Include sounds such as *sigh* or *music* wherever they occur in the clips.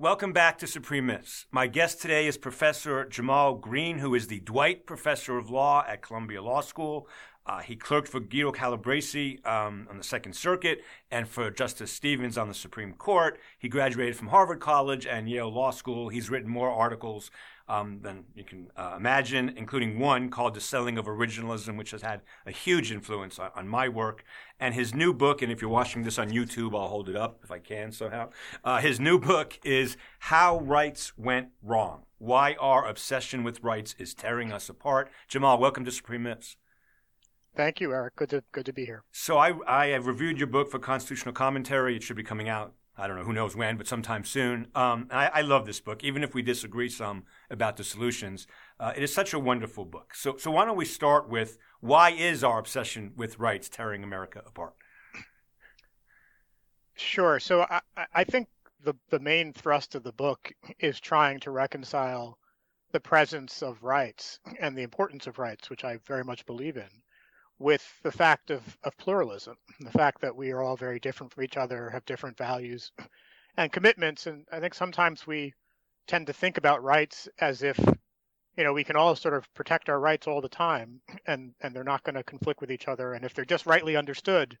Welcome back to Supreme Myths. My guest today is Professor Jamal Greene, who is the Dwight Professor of Law at Columbia Law School. Uh, he clerked for Guido Calabresi um, on the Second Circuit and for Justice Stevens on the Supreme Court. He graduated from Harvard College and Yale Law School. He's written more articles um, than you can uh, imagine, including one called The Selling of Originalism, which has had a huge influence on, on, my work. And his new book, and if you're watching this on YouTube, I'll hold it up if I can somehow. Uh, his new book is How Rights Went Wrong Why Our Obsession with Rights is Tearing Us Apart. Jamal, welcome to Supreme Myths. Thank you, Eric. Good to good to be here. So I I have reviewed your book for constitutional commentary. It should be coming out I don't know who knows when, but sometime soon. Um, I, I, love this book, even if we disagree some about the solutions. Uh, it is such a wonderful book. So, so why don't we start with why is our obsession with rights tearing America apart? Sure. So I, I think the the main thrust of the book is trying to reconcile the presence of rights and the importance of rights, which I very much believe in, with the fact of, of pluralism, the fact that we are all very different from each other, have different values and commitments. And I think sometimes we tend to think about rights as if, you know, we can all sort of protect our rights all the time and, and they're not going to conflict with each other. And if they're just rightly understood,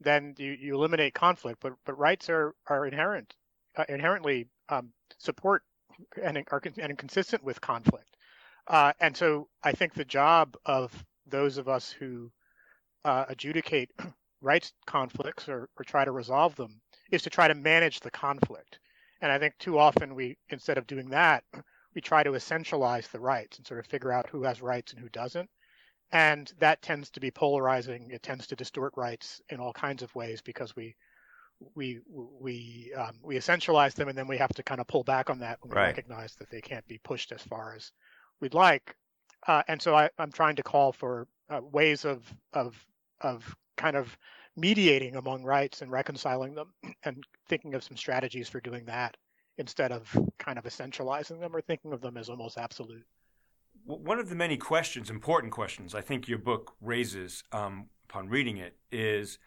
then you, you eliminate conflict. But, but rights are, are inherent, uh, inherently um, support and are and consistent with conflict. Uh, and so I think the job of those of us who uh, adjudicate *clears throat* rights conflicts or, or try to resolve them is to try to manage the conflict. And I think too often we, instead of doing that, *clears throat* we try to essentialize the rights and sort of figure out who has rights and who doesn't. And that tends to be polarizing. It tends to distort rights in all kinds of ways because we we we um, we essentialize them and then we have to kind of pull back on that when we right. recognize that they can't be pushed as far as we'd like. Uh, and so I, am trying to call for uh, ways of of of kind of mediating among rights and reconciling them, *clears throat* and thinking of some strategies for doing that instead of kind of essentializing them or thinking of them as almost absolute. One of the many questions, important questions, I think your book raises um, upon reading it is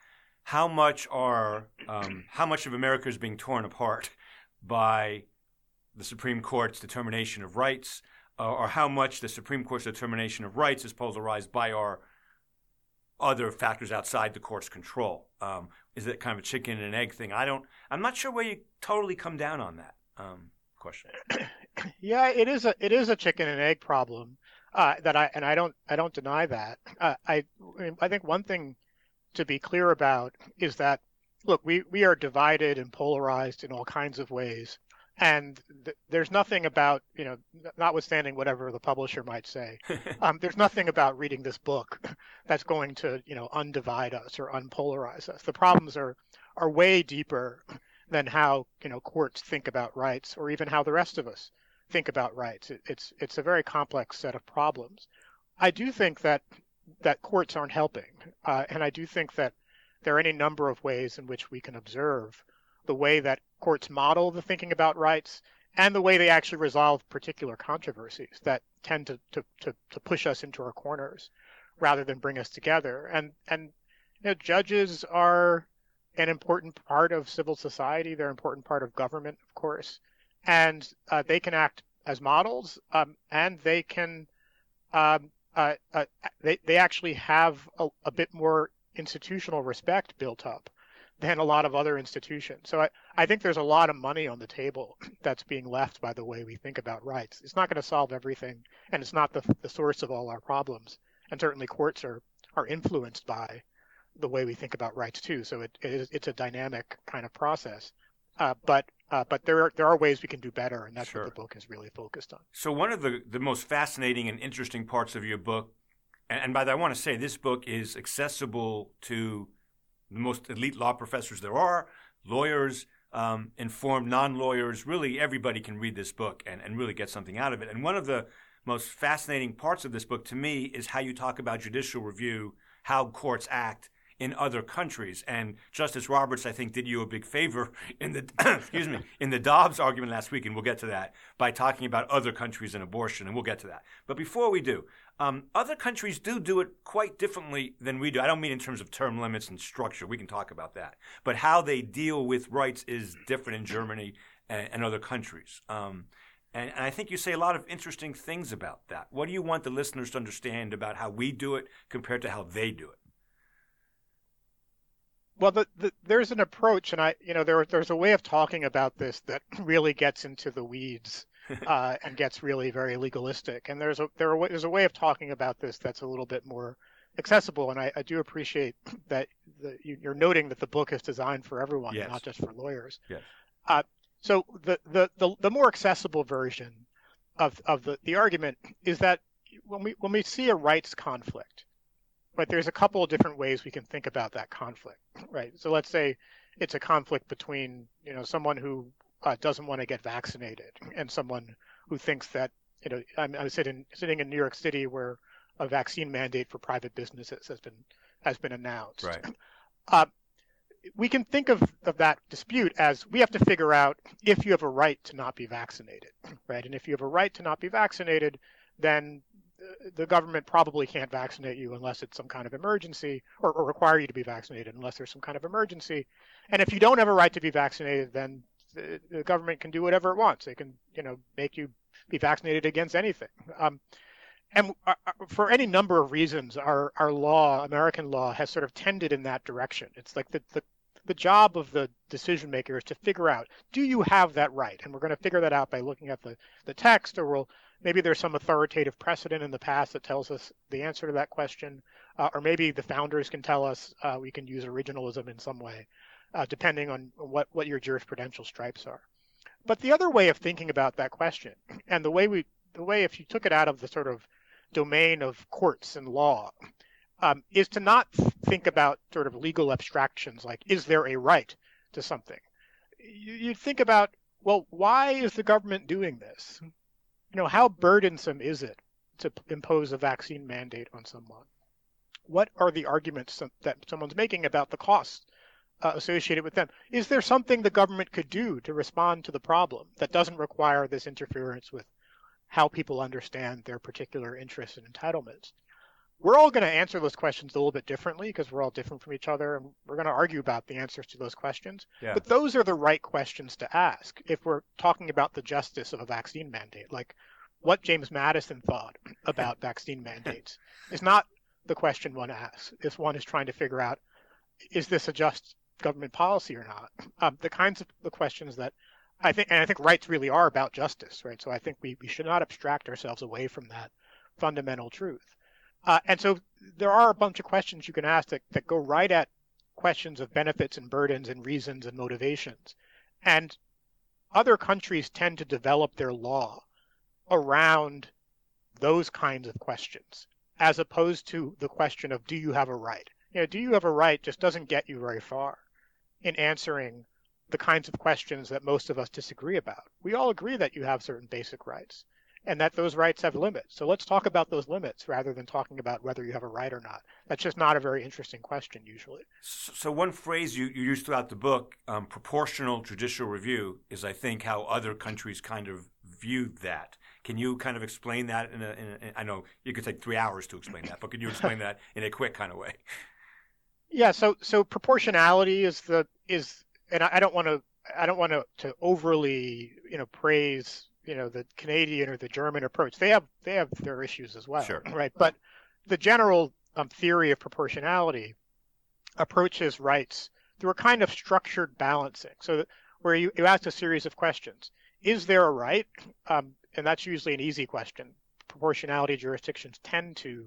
how much are um, how much of America is being torn apart by the Supreme Court's determination of rights, uh, or how much the Supreme Court's determination of rights is polarized by our other factors outside the court's control. Um, is it kind of a chicken and egg thing? I don't. I'm not sure where you totally come down on that um, question. *clears throat* yeah, it is a it is a chicken and egg problem uh, that I and I don't I don't deny that. Uh, I I think one thing to be clear about is that look we we are divided and polarized in all kinds of ways and th- there's nothing about you know notwithstanding whatever the publisher might say *laughs* um, there's nothing about reading this book *laughs* that's going to you know undivide us or unpolarize us. The problems are are way deeper than how you know courts think about rights or even how the rest of us think about rights. It, it's it's a very complex set of problems. I do think that that courts aren't helping uh, and i do think that there are any number of ways in which we can observe the way that courts model the thinking about rights and the way they actually resolve particular controversies that tend to, to, to, to push us into our corners rather than bring us together. And and you know, judges are an important part of civil society. They're an important part of government, of course, and uh, they can act as models, um, and they can um, uh, uh, they they actually have a, a, bit more institutional respect built up than a lot of other institutions. So I, I think there's a lot of money on the table *clears throat* that's being left by the way we think about rights. It's not going to solve everything, and it's not the, the source of all our problems. And certainly courts are, are influenced by the way we think about rights too. So it, it is, it's a dynamic kind of process. Uh, but uh, but there are there are ways we can do better, and that's sure. what the book is really focused on. So one of the the most fascinating and interesting parts of your book, and, and by that I want to say this book is accessible to the most elite law professors there are, lawyers, um, informed non lawyers. Really, everybody can read this book and, and really get something out of it. And one of the most fascinating parts of this book to me is how you talk about judicial review, how courts act in other countries. And Justice Roberts, I think, did you a big favor *laughs* in the *coughs* excuse me in the Dobbs argument last week, and we'll get to that by talking about other countries and abortion, and we'll get to that. But before we do, um, other countries do do it quite differently than we do. I don't mean in terms of term limits and structure. We can talk about that. But how they deal with rights is different in Germany and, and other countries. Um, and, and, I think you say a lot of interesting things about that. What do you want the listeners to understand about how we do it compared to how they do it? Well, the, the, there's an approach, and I, you know, there, there's a way of talking about this that *clears throat* really gets into the weeds *laughs* uh, and gets really very legalistic. And there's a there are, there's a way of talking about this that's a little bit more accessible. And I, I do appreciate *clears throat* that the, you, are noting that the book is designed for everyone, yes. not just for lawyers. Yes. Uh, so the, the, the, the more accessible version of, of the, the argument is that when we when we see a rights conflict, right, there's a couple of different ways we can think about that conflict, right? So let's say it's a conflict between you know someone who uh, doesn't want to get vaccinated and someone who thinks that you know I'm, I'm sitting sitting in New York City where a vaccine mandate for private businesses has been has been announced. Right. Uh, we can think of, of that dispute as we have to figure out if you have a right to not be vaccinated, right? And if you have a right to not be vaccinated, then the government probably can't vaccinate you unless it's some kind of emergency or, or, require you to be vaccinated unless there's some kind of emergency. And if you don't have a right to be vaccinated, then the, the government can do whatever it wants. They can, you know, make you be vaccinated against anything. Um, and uh, uh, for any number of reasons, our, our law, American law, has sort of tended in that direction. It's like the, the the job of the decision maker is to figure out do you have that right and we're going to figure that out by looking at the, the text or we'll maybe there's some authoritative precedent in the past that tells us the answer to that question uh, or maybe the founders can tell us uh, we can use originalism in some way uh, depending on what, what your jurisprudential stripes are but the other way of thinking about that question *clears throat* and the way we the way if you took it out of the sort of domain of courts and law um, is to not think about sort of legal abstractions like is there a right to something. You, you think about well, why is the government doing this? You know, how burdensome is it to impose a vaccine mandate on someone? What are the arguments that someone's making about the costs uh, associated with them? Is there something the government could do to respond to the problem that doesn't require this interference with how people understand their particular interests and entitlements? We're all going to answer those questions a little bit differently because we're all different from each other and we're going to argue about the answers to those questions. Yeah. But those are the right questions to ask if we're talking about the justice of a vaccine mandate. Like what James Madison thought about *laughs* vaccine mandates is not the question one asks. If one is trying to figure out is this a just government policy or not? Um, the kinds of the questions that I think, and I think rights really are about justice, right? So I think we, we should not abstract ourselves away from that fundamental truth. Uh, and so there are a bunch of questions you can ask that, that go right at questions of benefits and burdens and reasons and motivations. And other countries tend to develop their law around those kinds of questions, as opposed to the question of do you have a right? You know, do you have a right just doesn't get you very far in answering the kinds of questions that most of us disagree about. We all agree that you have certain basic rights and that those rights have limits. So let's talk about those limits rather than talking about whether you have a right or not. That's just not a very interesting question usually. So one phrase you, you use throughout the book, um, proportional judicial review, is I think how other countries kind of view that. Can you kind of explain that in a, in a I know you could take three hours to explain that, but can you explain that *laughs* in a quick kind of way? Yeah. So so proportionality is the is, and I, I don't want to I don't want to, to overly you know praise you know the Canadian or the German approach. They have they have their issues as well, sure. *clears throat* right? But the general um, theory of proportionality approaches rights through a kind of structured balancing. So where you, you ask a series of questions: Is there a right? Um, and that's usually an easy question. Proportionality jurisdictions tend to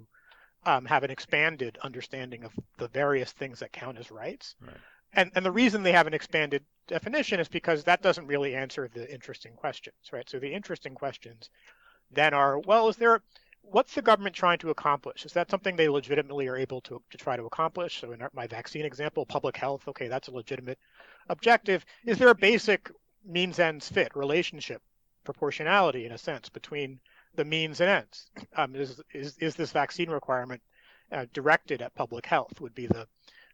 um, have an expanded understanding of the various things that count as rights. Right. And, and the reason they have an expanded definition is because that doesn't really answer the interesting questions, right? So the interesting questions then are, well, is there, what's the government trying to accomplish? Is that something they legitimately are able to, to try to accomplish? So in our, my vaccine example, public health, okay, that's a legitimate objective. Is there a basic means ends fit relationship, proportionality in a sense between the means and ends? Um, is, is, is this vaccine requirement uh, directed at public health would be the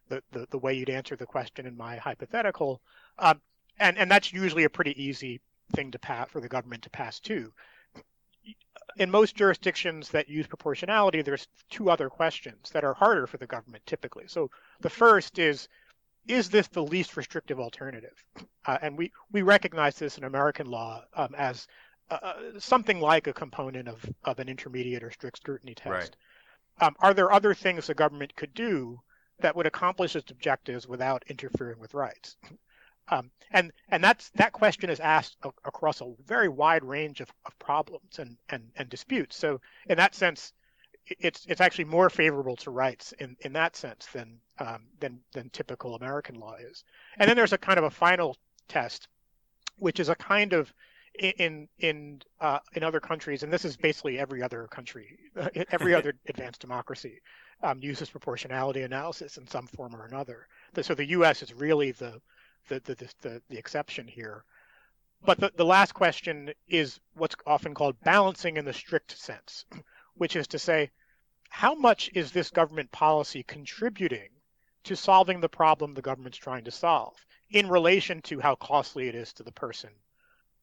the, the, the way you'd answer the question in my hypothetical. Um, and, and that's usually a pretty easy thing to pass for the government to pass too. In most jurisdictions that use proportionality, there's two other questions that are harder for the government typically. So the first is, is this the least restrictive alternative? Uh, and we, we recognize this in American law um, as uh, uh, something like a component of, of an intermediate or strict scrutiny test. Right. Um, are there other things the government could do that would accomplish its objectives without interfering with rights? Um, and and that's that question is asked a, across a very wide range of, of problems and, and, and disputes. So in that sense, it's it's actually more favorable to rights in, in that sense than um, than than typical American law is. And then there's a kind of a final test, which is a kind of in in uh, in other countries, and this is basically every other country, every other *laughs* advanced democracy um, uses proportionality analysis in some form or another. So the U.S. is really the the the, the, the exception here. But the, the last question is what's often called balancing in the strict sense, *clears throat* which is to say, how much is this government policy contributing to solving the problem the government's trying to solve in relation to how costly it is to the person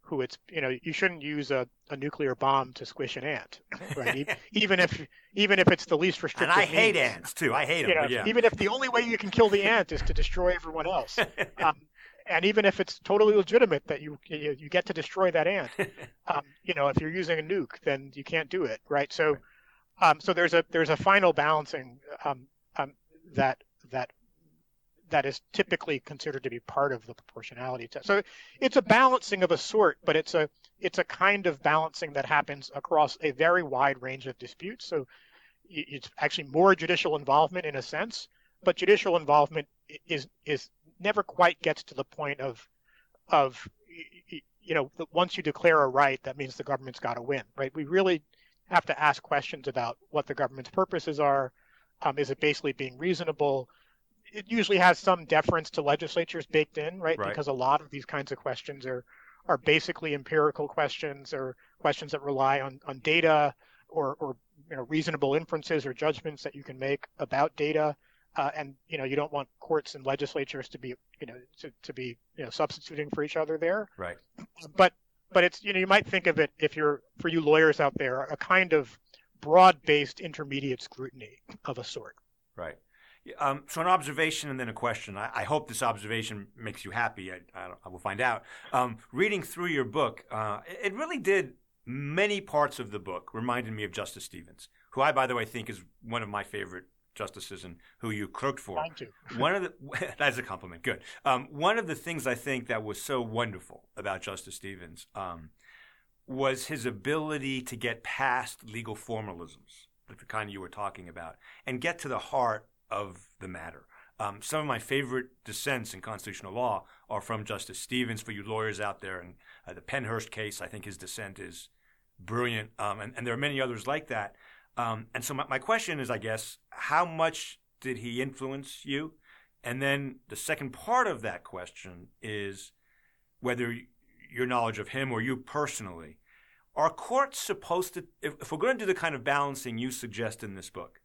who it's you know you shouldn't use a, a nuclear bomb to squish an ant *laughs* right even if even if it's the least restrictive and i means. hate ants too i hate them you know, yeah. even if the only way you can kill the ant is to destroy everyone else *laughs* um, and even if it's totally legitimate that you you, you get to destroy that ant *laughs* um, you know if you're using a nuke then you can't do it right so um, so there's a there's a final balancing um, um, that that that is typically considered to be part of the proportionality test. So it's a balancing of a sort, but it's a it's a kind of balancing that happens across a very wide range of disputes. So it's actually more judicial involvement in a sense, but judicial involvement is is never quite gets to the point of of you know once you declare a right, that means the government's got to win, right? We really have to ask questions about what the government's purposes are. Um, is it basically being reasonable? it usually has some deference to legislatures baked in, right? Right. Because a lot of these kinds of questions are are basically empirical questions or questions that rely on on data or or you know reasonable inferences or judgments that you can make about data. Uh, and you know you don't want courts and legislatures to be you know to, to be you know substituting for each other there. right But but it's you know you might think of it if you're for you lawyers out there a kind of broad-based intermediate scrutiny of a sort. right um, so an observation and then a question. I, I hope this observation makes you happy. I, I, I will find out. Um, reading through your book, uh, it really did many parts of the book reminded me of Justice Stevens, who I, by the way, think is one of my favorite justices and who you clerked for. Trying *laughs* to. one of the *laughs* that's a compliment. Good. Um, one of the things I think that was so wonderful about Justice Stevens um, was his ability to get past legal formalisms, like the kind you were talking about, and get to the heart of the matter. Um, some of my favorite dissents in constitutional law are from Justice Stevens. For you lawyers out there, and uh, the Pennhurst case, I think his dissent is brilliant, um, and, and there are many others like that. Um, and so my, my question is, I guess, how much did he influence you? And then the second part of that question is whether your knowledge of him or you personally are courts supposed to, if, if we're going to do the kind of balancing you suggest in this book,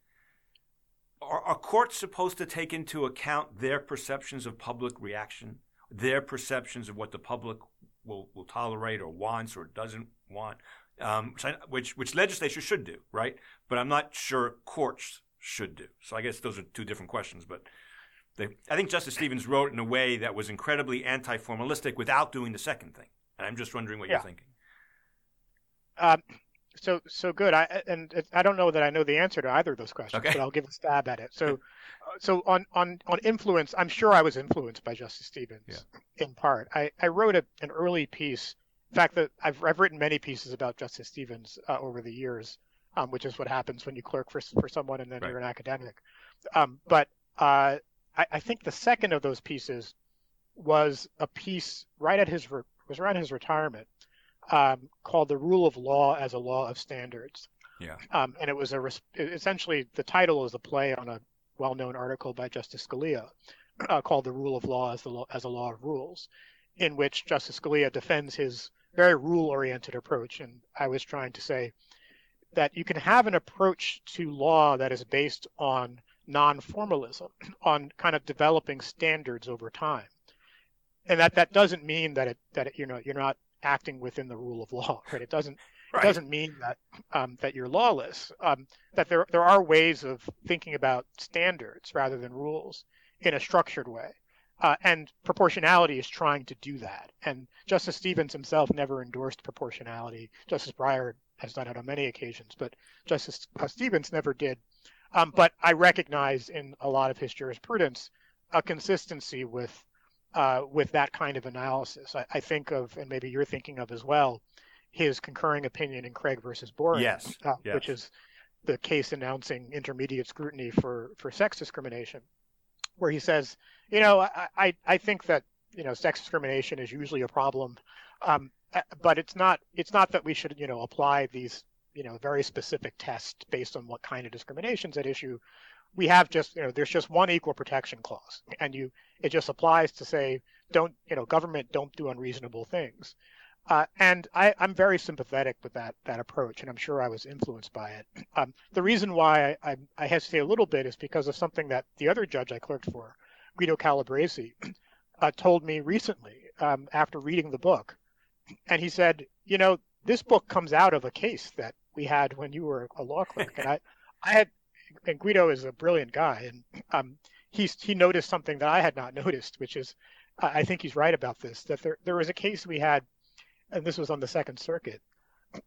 are, are courts supposed to take into account their perceptions of public reaction, their perceptions of what the public will, will tolerate or wants or doesn't want, um, which, I, which which legislature should do, right? But I'm not sure courts should do. So I guess those are two different questions. But they, I think Justice Stevens wrote in a way that was incredibly anti-formalistic without doing the second thing. And I'm just wondering what Yeah. you're thinking. Um, so so good. I and I don't know that I know the answer to either of those questions, Okay. but I'll give a stab at it. So uh, so on on on influence, I'm sure I was influenced by Justice Stevens Yeah. in part. I I wrote a, an early piece. Fact, that I've I've written many pieces about Justice Stevens uh, over the years, um, which is what happens when you clerk for for someone and then Right. you're an academic. Um, but uh, I, I think the second of those pieces was a piece right at his re- was around his retirement um, called "The Rule of Law as a Law of Standards." Yeah. Um, and it was a res- essentially the title is a play on a well-known article by Justice Scalia uh, called "The Rule of Law as the law, as a Law of Rules," in which Justice Scalia defends his very rule-oriented approach. And I was trying to say that you can have an approach to law that is based on non-formalism, *clears throat* on kind of developing standards over time, and that that doesn't mean that it that it, you know you're not acting within the rule of law, *laughs* right? It doesn't Right. it doesn't mean that um, that you're lawless. Um, that there there are ways of thinking about standards rather than rules in a structured way. Uh, and proportionality is trying to do that. And Justice Stevens himself never endorsed proportionality. Justice Breyer has done it on many occasions, but Justice Stevens never did. Um, but I recognize in a lot of his jurisprudence a consistency with uh, with that kind of analysis. I, I, think of, and maybe you're thinking of as well, his concurring opinion in Craig versus Boren, yes, uh, yes. which is the case announcing intermediate scrutiny for for sex discrimination, where he says, you know, I I, I think that you know sex discrimination is usually a problem, um, but it's not it's not that we should you know apply these you know very specific tests based on what kind of discriminations at issue. We have just you know there's just one equal protection clause and you it just applies to say don't you know government don't do unreasonable things uh, and I, am very sympathetic with that that approach, and I'm sure I was influenced by it. *clears throat* Um, the reason why I, I, I, hesitate a little bit is because of something that the other judge I clerked for, Guido Calabresi, *clears throat* uh, told me recently um, after reading the book, and he said, you know, this book comes out of a case that we had when you were a law clerk, and I, I had and Guido is a brilliant guy, and um, he's he noticed something that I had not *laughs* noticed, which is I think he's right about this. That there there was a case we had, and this was on the Second Circuit,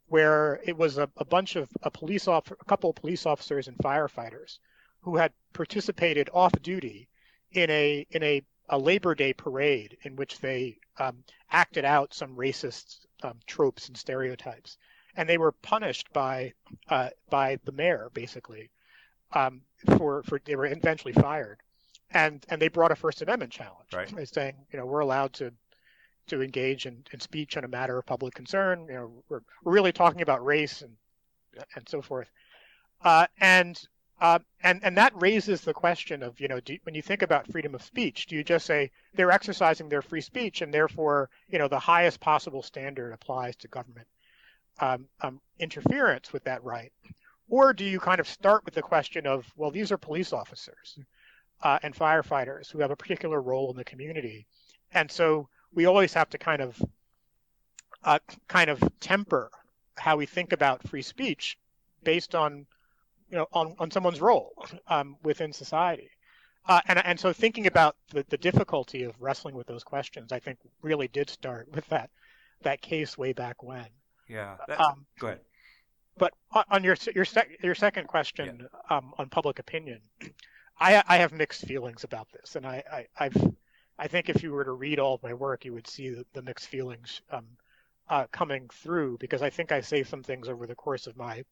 where it was a, a bunch of a police off a couple of police officers and firefighters who had participated off duty in a in a, a Labor Day parade in which they um, acted out some racist um, tropes and stereotypes, and they were punished by uh, by the mayor basically um, for for they were eventually fired, and and they brought a First Amendment challenge, right. saying you know we're allowed to to engage in, in speech on a matter of public concern. You know we're, really talking about race and and so forth, uh, and uh, and and that raises the question of you know do, when you think about freedom of speech, do you just say they're exercising their free speech and therefore you know the highest possible standard applies to government um, um, interference with that right, or do you kind of start with the question of, well, these are police officers uh, and firefighters who have a particular role in the community, and so we always have to kind of uh, kind of temper how we think about free speech based on you know on, on someone's role um, within society. Uh, and and so thinking about the, the difficulty of wrestling with those questions, I think really did start with that that case way back when. Yeah. Um, go ahead. But on your your sec, your second question yeah. um, on public opinion, I I have mixed feelings about this, and I, I I've I think if you were to read all of my work, you would see the, the mixed feelings um, uh, coming through because I think I say some things over the course of my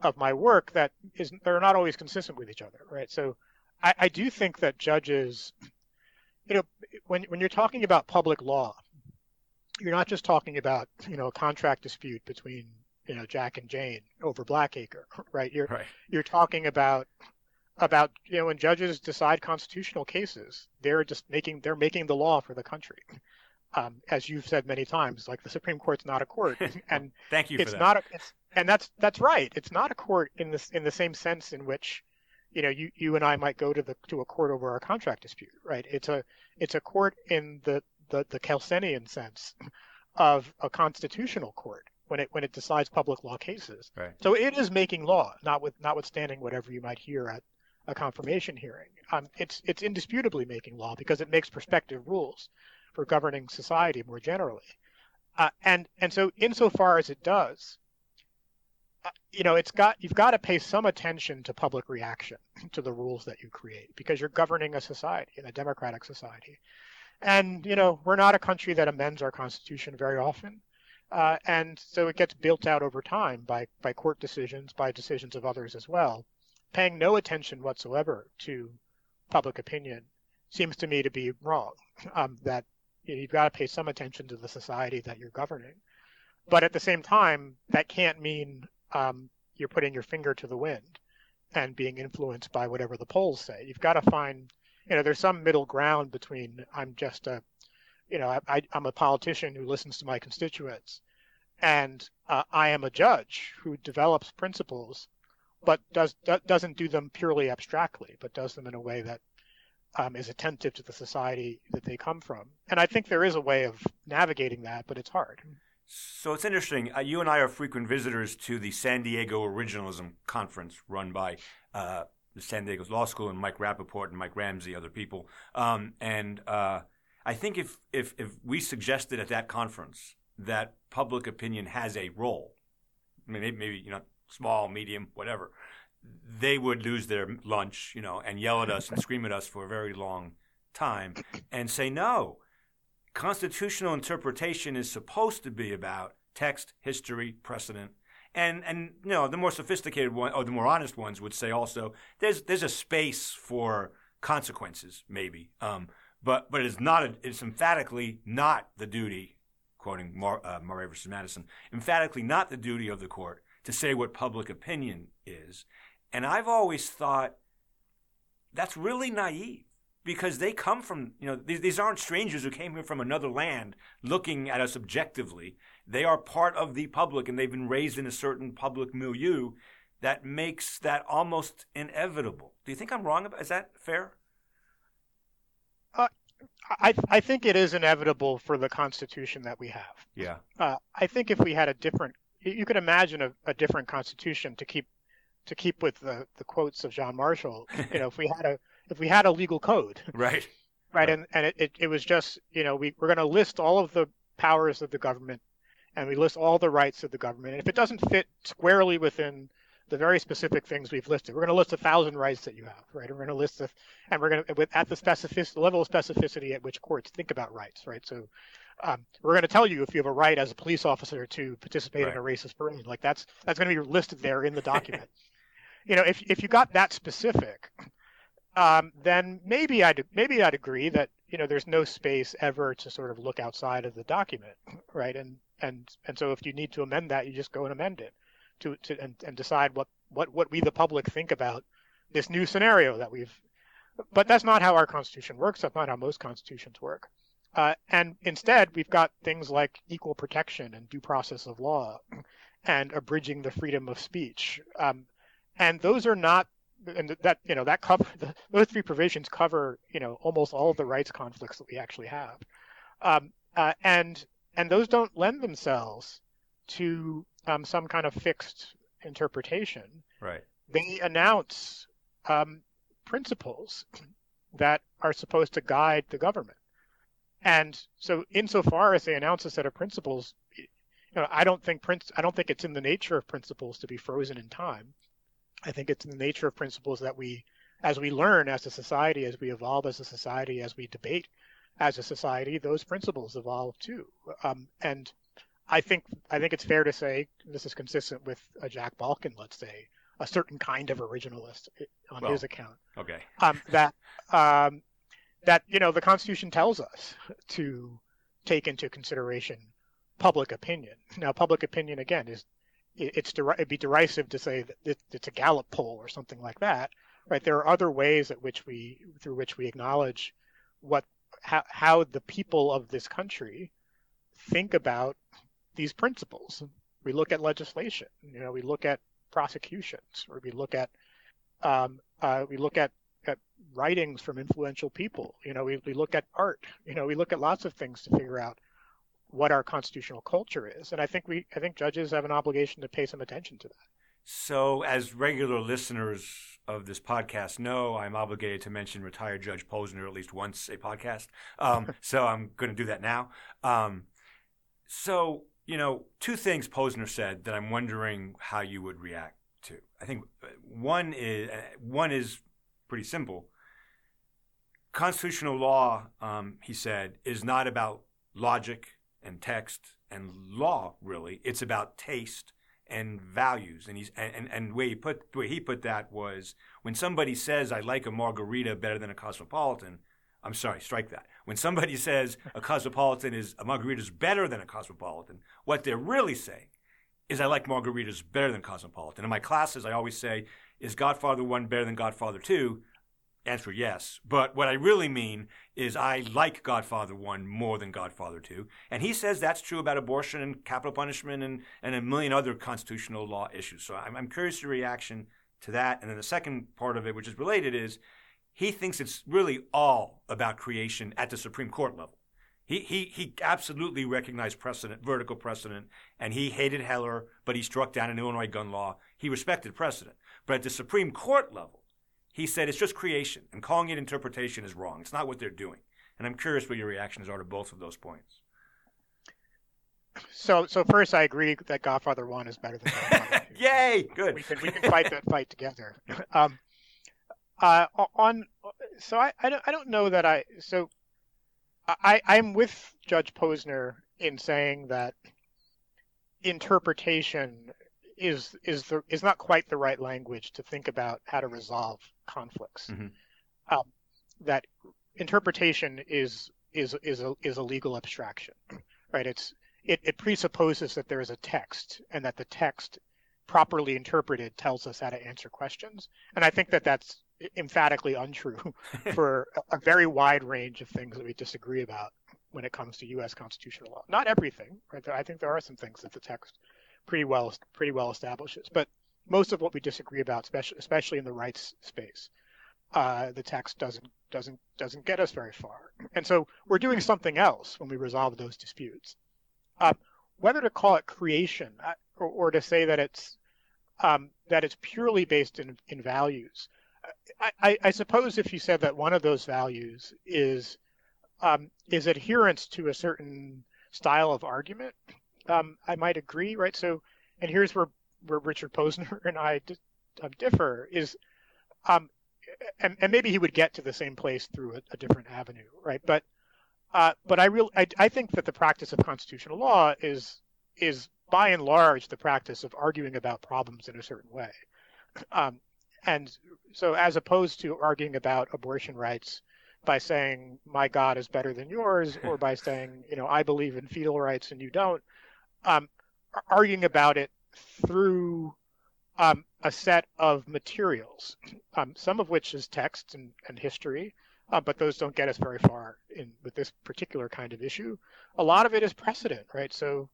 of my work that is they're not always consistent with each other, right? So I, I do think that judges, you know, when when you're talking about public law, you're not just talking about you know a contract dispute between you know Jack and Jane over Blackacre, *laughs* right? You're right. you're talking about about you know when judges decide constitutional cases, they're just making they're making the law for the country. Um, as you've said many times, like the Supreme Court's not a court, *laughs* and thank you. It's not, a, it's, and that's that's right. It's not a court in this in the same sense in which, you know, you, you and I might go to the to a court over a contract dispute, right? It's a it's a court in the the, the Kelsenian sense of a constitutional court, when it when it decides public law cases. Right. So it is making law, not with notwithstanding whatever you might hear at a confirmation hearing. Um, it's it's indisputably making law because it makes prospective rules for governing society more generally. Uh, and and so insofar as it does, uh, you know, it's got you've got to pay some attention to public reaction *clears throat* to the rules that you create because you're governing a society, a democratic society. And you know, we're not a country that amends our constitution very often. Uh, and so it gets built out over time by, by court decisions, by decisions of others as well. Paying no attention whatsoever to public opinion seems to me to be wrong. Um, that you've got to pay some attention to the society that you're governing. But at the same time, that can't mean um, you're putting your finger to the wind and being influenced by whatever the polls say. You've got to find, you know, there's some middle ground between I'm just a you know, I, am a politician who listens to my constituents, and uh, I am a judge who develops principles, but does do, doesn't do them purely abstractly, but does them in a way that um, is attentive to the society that they come from. And I think there is a way of navigating that, but it's hard. So it's interesting. Uh, you and I are frequent visitors to the San Diego Originalism Conference run by uh, the San Diego Law School, and Mike Rappaport and Mike Ramsey, other people. Um, and uh, I think if, if, if we suggested at that conference that public opinion has a role, mean, maybe, you know, small, medium, whatever, they would lose their lunch, you know, and yell at us and scream at us for a very long time and say, no, constitutional interpretation is supposed to be about text, history, precedent. And, and you know, the more sophisticated one, or the more honest ones would say also, there's, there's a space for consequences, maybe. Um, but, but it's not, a, it's emphatically not the duty, quoting Mar, uh, Marbury versus Madison, emphatically not the duty of the court to say what public opinion is. And I've always thought that's really naive because they come from, you know, these, these aren't strangers who came here from another land looking at us objectively. They are part of the public and they've been raised in a certain public milieu that makes that almost inevitable. Do you think I'm wrong about is that fair? Uh, I I think it is inevitable for the constitution that we have. Yeah. Uh, I think if we had a different you could imagine a, a different constitution to keep to keep with the, the quotes of John Marshall, you know, if we had a if we had a legal code, *laughs* right, right, and and it, it, it, was just you know we we're going to list all of the powers of the government, and we list all the rights of the government, and if it doesn't fit squarely within the very specific things we've listed, we're going to list a thousand rights that you have, right? We're going to list the, and we're going to with at the specific level of specificity at which courts think about rights, right? So um, we're going to tell you if you have a right as a police officer to participate right. in a racist parade. Like that's that's going to be listed there in the *laughs* document. you know, if if you got that specific, um, then maybe I'd maybe I'd agree that you know there's no space ever to sort of look outside of the document, right? And and and so if you need to amend that, you just go and amend it to to and, and decide what what what we the public think about this new scenario that we've. But that's not how our constitution works. That's not how most constitutions work. Uh, and instead, we've got things like equal protection and due process of law, and abridging the freedom of speech. Um, and those are not and that you know that cover the, *laughs* those three provisions cover you know almost all of the rights conflicts that we actually have. Um, uh, and and those don't lend themselves to um, some kind of fixed interpretation. Right. They announce um, principles that are supposed to guide the government and so insofar as they announce a set of principles you know i don't think prince i don't think it's in the nature of principles to be frozen in time I think it's in the nature of principles that we, as we learn as a society, as we evolve as a society, as we debate as a society, those principles evolve too. Um, and I think I think it's fair to say this is consistent with a Jack Balkin, let's say, a certain kind of originalist eh, on well, his account. Okay. Um, that um, that you know the Constitution tells us to take into consideration public opinion. Now, public opinion again is it's it'd be derisive to say that it's a Gallup poll or something like that, right? There are other ways at which we through which we acknowledge what how, how the people of this country think about these principles. We look at legislation, you know, we look at prosecutions, or we look at um, uh, we look at, at writings from influential people. You know, we, we look at art. You know, we look at lots of things to figure out what our constitutional culture is. And I think we I think judges have an obligation to pay some attention to that. So, as regular listeners of this podcast know, I'm obligated to mention retired Judge Posner at least once a podcast. Um, *laughs* so, I'm going to do that now. Um, so, you know, two things Posner said that I'm wondering how you would react to. I think one is one is pretty simple. Constitutional law, um, he said, is not about logic and text and law really. It's about taste and values. And he's and, and, and way he put the way he put that was when somebody says I like a margarita better than a cosmopolitan I'm sorry strike that. When somebody *laughs* says a cosmopolitan is a margarita is better than a cosmopolitan what they're really saying is I like margaritas better than cosmopolitan. In my classes I always say is Godfather 1 better than Godfather 2 Answer yes. But what I really mean is I like Godfather 1 more than Godfather 2. And he says that's true about abortion and capital punishment and, and a million other constitutional law issues. So I'm, I'm curious your reaction to that. And then the second part of it, which is related, is he thinks it's really all about creation at the Supreme Court level. He, he, he absolutely recognized precedent, vertical precedent, and he hated Heller, but he struck down an Illinois gun law. He respected precedent. But at the Supreme Court level, he said it's just creation, and calling it interpretation is wrong. It's not what they're doing. And I'm curious what your reactions are to both of those points. So, so first, I agree that Godfather One is better than Godfather *laughs* Two. Yay! Good. We can we can fight that fight together. *laughs* Um, uh, on so I, I don't I don't know that I so I I'm with Judge Posner in saying that interpretation is is the is not quite the right language to think about how to resolve conflicts. Mm-hmm. Um, that interpretation is is is a is a legal abstraction, right? It's it, it presupposes that there is a text and that the text properly interpreted tells us how to answer questions. And I think that that's emphatically untrue *laughs* for a very wide range of things that we disagree about when it comes to U.S. constitutional law. Not everything, right? I think there are some things that the text pretty well pretty well establishes, but most of what we disagree about, especially especially in the rights space, uh, the text doesn't doesn't doesn't get us very far. And so we're doing something else when we resolve those disputes. Uh, whether to call it creation uh, or, or to say that it's um, that it's purely based in, in values. I, I, I, suppose if you said that one of those values is um, is adherence to a certain style of argument, um, I might agree, right? So, and here's where where Richard Posner *laughs* and I um, differ is, um, and, and, maybe he would get to the same place through a, a different avenue, right? But uh, but I real I, I think that the practice of constitutional law is is by and large the practice of arguing about problems in a certain way. *clears throat* Um, and so as opposed to arguing about abortion rights by saying my God is better than yours, or by *laughs* saying you know I believe in fetal rights and you don't, um, arguing about it through um, a set of materials, um, some of which is text and, and history, uh, but those don't get us very far in with this particular kind of issue. A lot of it is precedent, right? So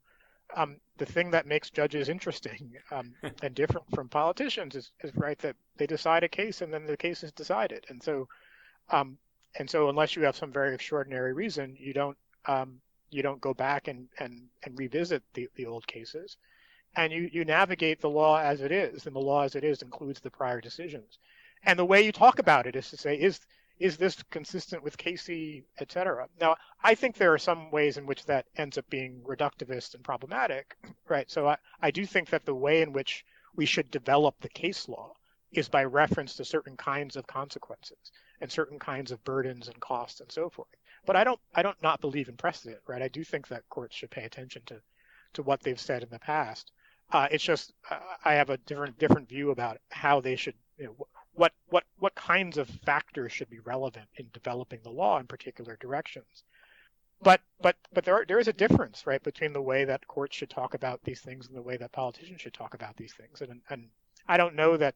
um, the thing that makes judges interesting um, *laughs* and different from politicians is, is, right that they decide a case and then the case is decided, and so um, and so unless you have some very extraordinary reason, you don't um, you don't go back and, and, and revisit the, the old cases, and you, you navigate the law as it is, and the law as it is includes the prior decisions, and the way you talk about it is to say is is this consistent with Casey, et cetera? Now, I think there are some ways in which that ends up being reductivist and problematic, *clears throat* right? So I, I do think that the way in which we should develop the case law is by reference to certain kinds of consequences and certain kinds of burdens and costs and so forth. But I don't I don't not believe in precedent, right? I do think that courts should pay attention to to what they've said in the past. Uh, it's just uh, I have a different different view about how they should you know, what what what kinds of factors should be relevant in developing the law in particular directions. But but but there are, there is a difference, right, between the way that courts should talk about these things and the way that politicians should talk about these things. And and I don't know that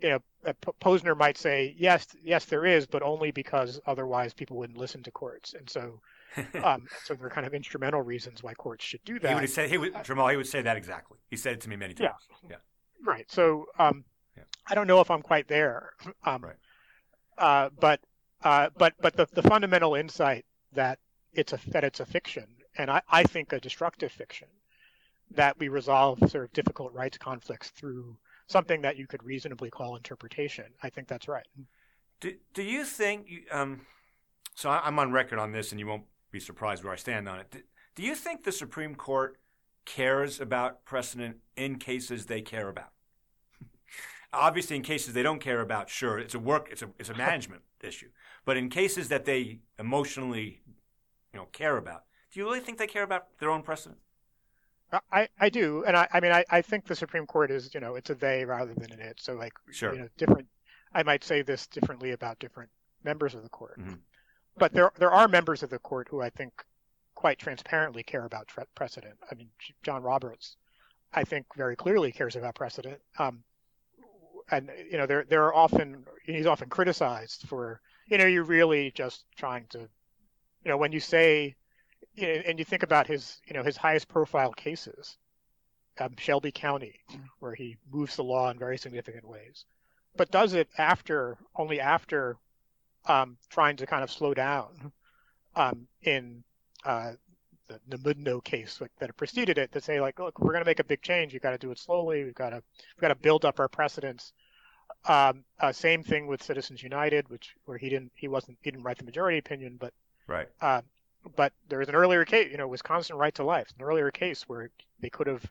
you know Posner might say yes yes there is, but only because otherwise people wouldn't listen to courts. And so *laughs* um, so there are kind of instrumental reasons why courts should do that. He would say he would Jamal he would say that exactly. He said it to me many times. Yeah. yeah. Right. So um, I don't know if I'm quite there. *laughs* Um, right. Uh, but uh, but but the, the fundamental insight that it's a that it's a fiction, and I, I think a destructive fiction, that we resolve sort of difficult rights conflicts through something that you could reasonably call interpretation. I think that's right. Do Do you think? Um, so I'm on record on this, and you won't be surprised where I stand on it. Do, do you think the Supreme Court cares about precedent in cases they care about? *laughs* obviously in cases they don't care about, sure, it's a work, it's a it's a management *laughs* issue. But in cases that they emotionally, you know, care about, do you really think they care about their own precedent? I, I do, and I, I mean I, I think the Supreme Court is you know it's a they rather than an it. So like sure. you know different. I might say this differently about different members of the court, mm-hmm. but there there are members of the court who I think quite transparently care about tre- precedent. I mean John Roberts, I think very clearly cares about precedent. Um, and you know, there there are often he's often criticized for you know you're really just trying to, you know, when you say, know, and you think about his you know his highest profile cases, um, Shelby County, where he moves the law in very significant ways, but does it after only after um, trying to kind of slow down um, in uh, the, the Mudno case like, that preceded it to say like, look, we're going to make a big change. You've got to do it slowly. We've got to we've got to build up our precedents. Um, uh, same thing with Citizens United, which where he didn't he wasn't he didn't write the majority opinion, but right. Uh, but there is an earlier case, you know, Wisconsin right to life, an earlier case where they could have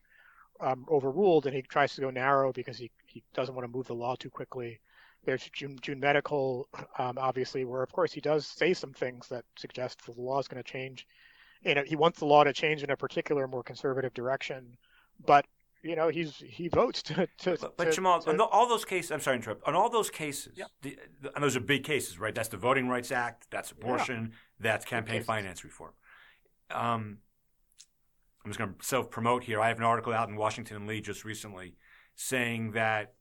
um, overruled, and he tries to go narrow because he, he doesn't want to move the law too quickly. There's June, June Medical, um, obviously, where of course he does say some things that suggest the law is going to change. You know, he wants the law to change in a particular, more conservative direction, but you know, he's he votes to. to but, but to, Jamal, to, on the, all those cases, I'm sorry to interrupt. On all those cases, yeah. the, the, and those are big cases, right? That's the Voting Rights Act, that's abortion, yeah. that's campaign finance reform. Um, I'm just going to self promote here. I have an article out in Washington and Lee just recently saying that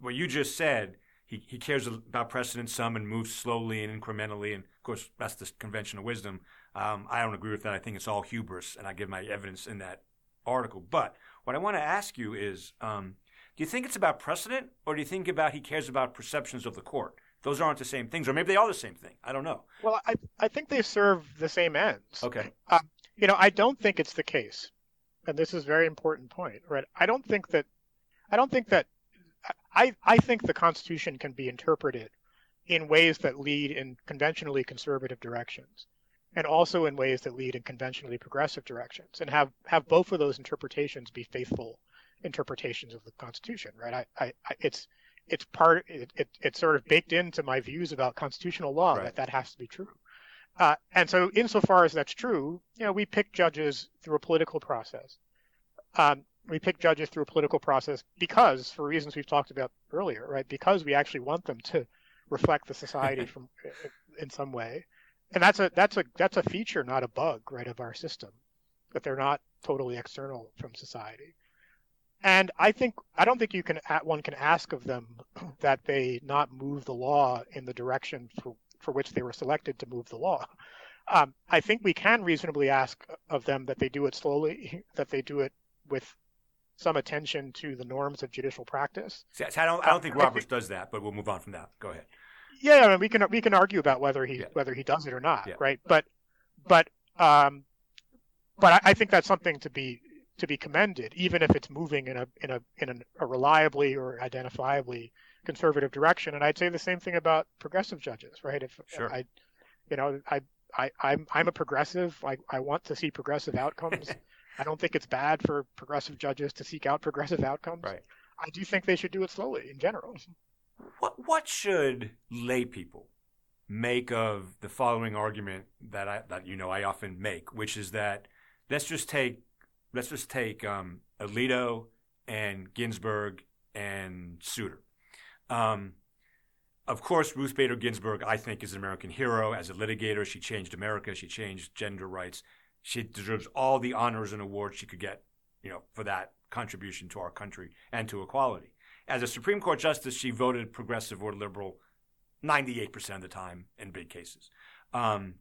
what you just said, he, he cares about precedent some and moves slowly and incrementally. And of course, that's the conventional wisdom. Um, I don't agree with that. I think it's all hubris, and I give my evidence in that article. But what I want to ask you is um, do you think it's about precedent, or do you think about he cares about perceptions of the court? Those aren't the same things, or maybe they are the same thing. I don't know. Well, I, I think they serve the same ends. Okay. Um, you know, I don't think it's the case, and this is a very important point, right? I don't think that, I don't think that, I, I think the Constitution can be interpreted in ways that lead in conventionally conservative directions, and also in ways that lead in conventionally progressive directions, and have, have both of those interpretations be faithful interpretations of the Constitution, right? I, I, I it's, it's part, it, it, it's sort of baked into my views about constitutional law right. that that has to be true. Uh, and so, insofar as that's true, you know, we pick judges through a political process. Um, we pick judges through a political process because, for reasons we've talked about earlier, right? Because we actually want them to reflect the society *laughs* from in some way, and that's a that's a that's a feature, not a bug, right, of our system, that they're not totally external from society. And I think I don't think you can one can ask of them *clears throat* that they not move the law in the direction for for which they were selected to move the law. Um, I think we can reasonably ask of them that they do it slowly, *laughs* that they do it with some attention to the norms of judicial practice. See, I don't, I don't think Roberts think, does that, but we'll move on from that. Go ahead. Yeah, I mean, we can we can argue about whether he yeah. whether he does it or not, yeah. right? But but um, but I, I think that's something to be to be commended, even if it's moving in a in a in a, reliably or identifiably conservative direction. And I'd say the same thing about progressive judges, right? If sure. I, you know, I, I, I'm, I'm a progressive. I, I want to see progressive outcomes. *laughs* I don't think it's bad for progressive judges to seek out progressive outcomes. Right. I do think they should do it slowly in general. What, what should lay people make of the following argument that I, that you know I often make, which is that let's just take let's just take um, Alito and Ginsburg and Souter um, of course, Ruth Bader Ginsburg, I think, is an American hero. As a litigator, she changed America. She changed gender rights. She deserves all the honors and awards she could get, you know, for that contribution to our country and to equality. As a Supreme Court justice, she voted progressive or liberal 98% of the time in big cases. Um,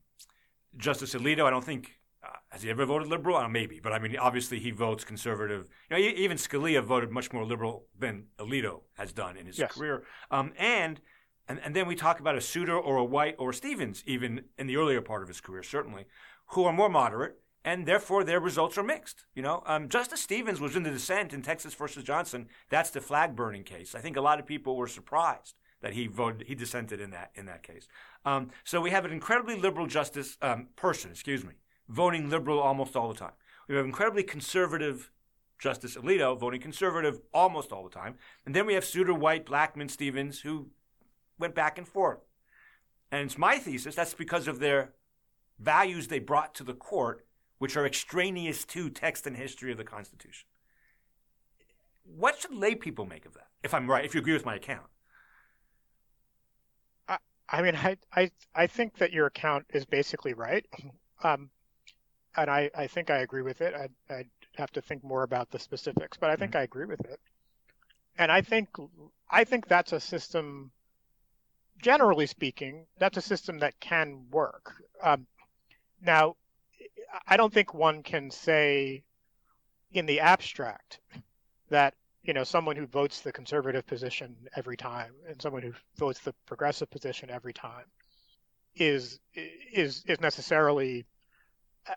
Justice Alito, I don't think uh, has he ever voted liberal? Uh, maybe, but I mean, obviously he votes conservative. You know, even Scalia voted much more liberal than Alito has done in his yes. career. Um, and, and and then we talk about a Souter or a White or a Stevens, even in the earlier part of his career, certainly, who are more moderate, and therefore their results are mixed. You know, um, Justice Stevens was in the dissent in Texas versus Johnson. That's the flag burning case. I think a lot of people were surprised that he voted, he dissented in that in that case. Um, so we have an incredibly liberal justice um, person, excuse me voting liberal almost all the time. We have incredibly conservative Justice Alito voting conservative almost all the time. And then we have Souter, White, Blackmun, Stevens, who went back and forth. And it's my thesis that's because of their values they brought to the court, which are extraneous to text and history of the Constitution. What should lay people make of that, if I'm right, if you agree with my account? I, I mean, I, I, I think that your account is basically right. *laughs* Um, and I, I think I agree with it. I, I'd have to think more about the specifics, but I think mm-hmm. I agree with it. And I think I think that's a system. Generally speaking, that's a system that can work. Um, now, I don't think one can say, in the abstract, that you know someone who votes the conservative position every time and someone who votes the progressive position every time is is is necessarily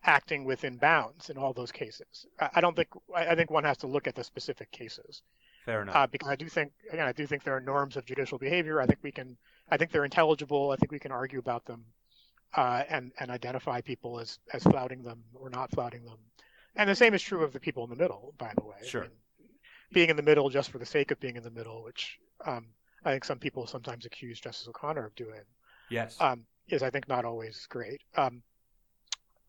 acting within bounds in all those cases. I don't think I think one has to look at the specific cases. Fair enough. Uh, because I do think again I do think there are norms of judicial behavior. I think we can I think they're intelligible. I think we can argue about them uh, and and identify people as as flouting them or not flouting them. And the same is true of the people in the middle, by the way. Sure. I mean, being in the middle just for the sake of being in the middle, which um, I think some people sometimes accuse Justice O'Connor of doing. Yes. Um, is I think not always great. Um,